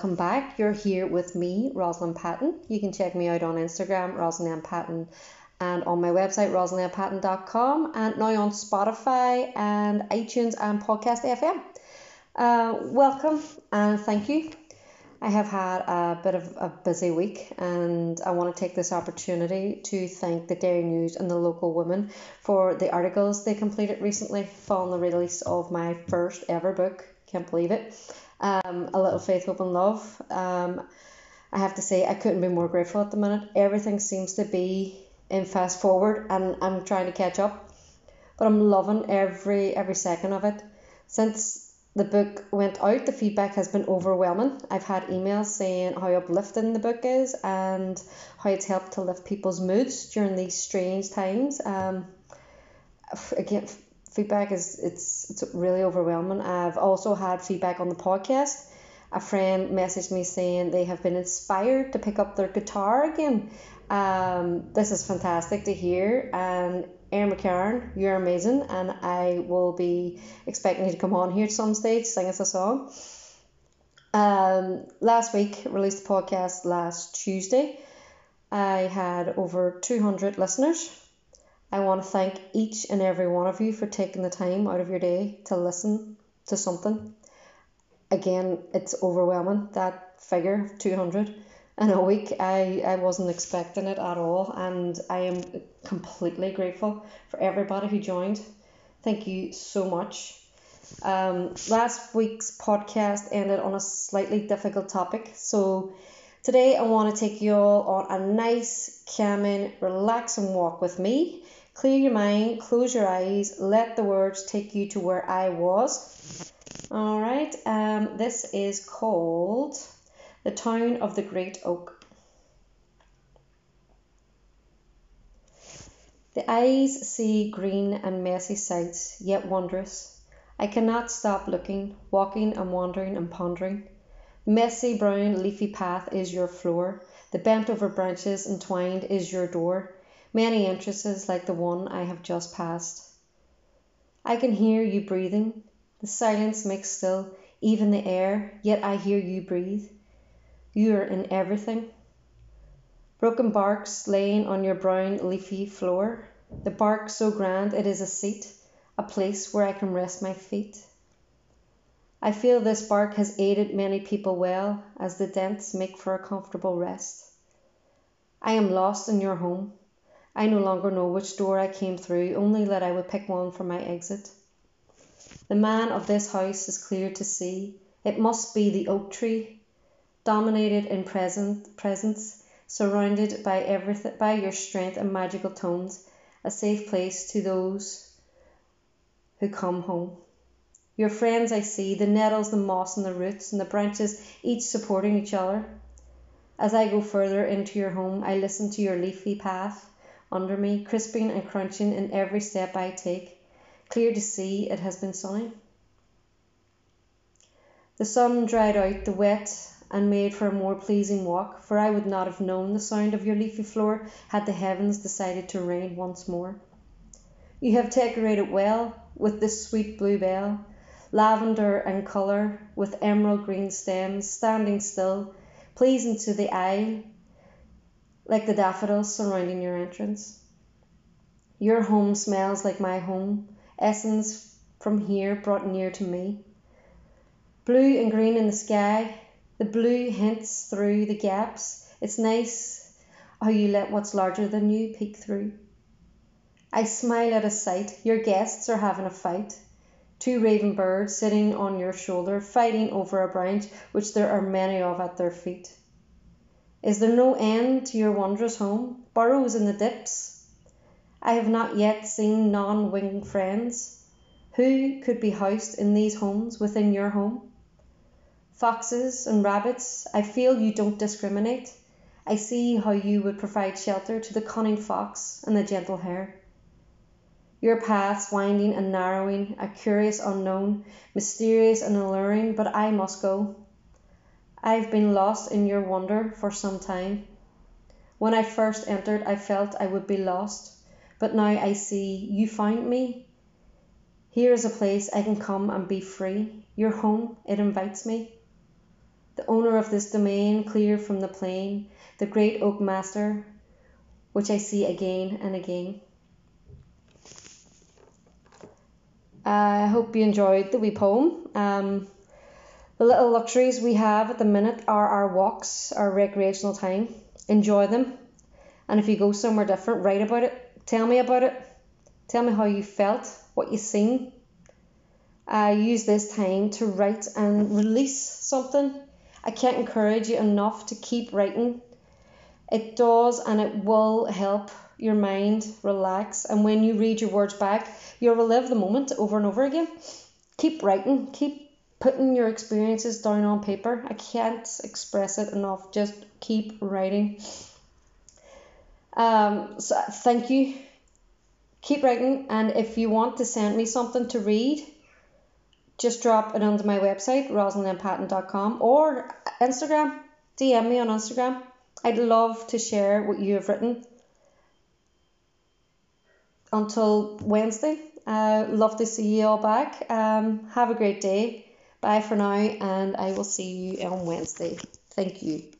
welcome back. You're here with me, Rosalind Patton. You can check me out on Instagram, Rosalind Patton, and on my website, rosalindpatton.com, and now on Spotify and iTunes and Podcast FM. Uh, welcome and thank you. I have had a bit of a busy week, and I want to take this opportunity to thank the Derry News and the local women for the articles they completed recently following the release of my first ever book. Can't believe it. Um, a little faith, hope, and love. Um, I have to say, I couldn't be more grateful at the minute. Everything seems to be in fast forward, and I'm trying to catch up, but I'm loving every every second of it. Since the book went out, the feedback has been overwhelming. I've had emails saying how uplifting the book is and how it's helped to lift people's moods during these strange times. Um, again, feedback is it's it's really overwhelming. I've also had feedback on the podcast. A friend messaged me saying they have been inspired to pick up their guitar again. Um, this is fantastic to hear, and Erin McCarron, you're amazing, and I will be expecting you to come on here at some stage, sing us a song. Um, last week, released the podcast last Tuesday. I had over 200 listeners. I want to thank each and every one of you for taking the time out of your day to listen to something. Again, it's overwhelming that figure 200 in a week. I, I wasn't expecting it at all, and I am completely grateful for everybody who joined. Thank you so much. Um, last week's podcast ended on a slightly difficult topic, so today I want to take you all on a nice, calming, relaxing walk with me. Clear your mind, close your eyes, let the words take you to where I was. All right, um, this is called the town of the great oak. The eyes see green and messy sights, yet wondrous. I cannot stop looking, walking and wandering and pondering. Messy brown leafy path is your floor, the bent over branches entwined is your door, many entrances like the one I have just passed. I can hear you breathing, the silence makes still even the air, yet I hear you breathe. You are in everything. Broken barks laying on your brown leafy floor, the bark so grand it is a seat, a place where I can rest my feet. I feel this bark has aided many people well, as the dents make for a comfortable rest. I am lost in your home. I no longer know which door I came through, only that I would pick one for my exit. The man of this house is clear to see. It must be the oak tree dominated in present, presence, surrounded by everything, by your strength and magical tones, a safe place to those who come home. Your friends I see, the nettles, the moss, and the roots, and the branches, each supporting each other. As I go further into your home, I listen to your leafy path under me, crisping and crunching in every step I take. Clear to see it has been sunny. The sun dried out the wet and made for a more pleasing walk, for I would not have known the sound of your leafy floor had the heavens decided to rain once more. You have decorated well with this sweet bluebell, lavender in colour, with emerald green stems, standing still, pleasing to the eye, like the daffodils surrounding your entrance. Your home smells like my home, essence from here brought near to me. Blue and green in the sky, the blue hints through the gaps. It's nice how you let what's larger than you peek through. I smile at a sight. Your guests are having a fight. Two raven birds sitting on your shoulder, fighting over a branch which there are many of at their feet. Is there no end to your wondrous home? Burrows in the dips. I have not yet seen non winged friends. Who could be housed in these homes within your home? foxes and rabbits, I feel you don't discriminate. I see how you would provide shelter to the cunning fox and the gentle hare. Your paths winding and narrowing, a curious unknown, mysterious and alluring, but I must go. I've been lost in your wonder for some time. When I first entered, I felt I would be lost, but now I see you found me. Here is a place I can come and be free. Your home, it invites me. the owner of this domain clear from the plain, the great oak master, which I see again and again. I hope you enjoyed the wee poem. Um, the little luxuries we have at the minute are our walks, our recreational time. Enjoy them. And if you go somewhere different, write about it. Tell me about it. Tell me how you felt, what you seen. Uh, use this time to write and release something. I can't encourage you enough to keep writing. It does and it will help your mind relax. And when you read your words back, you'll relive the moment over and over again. Keep writing, keep putting your experiences down on paper. I can't express it enough. Just keep writing. Um, so thank you. Keep writing, and if you want to send me something to read, just drop it onto my website, rosalindpatton.com, or Instagram. DM me on Instagram. I'd love to share what you have written. Until Wednesday, uh, love to see you all back. Um, have a great day. Bye for now, and I will see you on Wednesday. Thank you.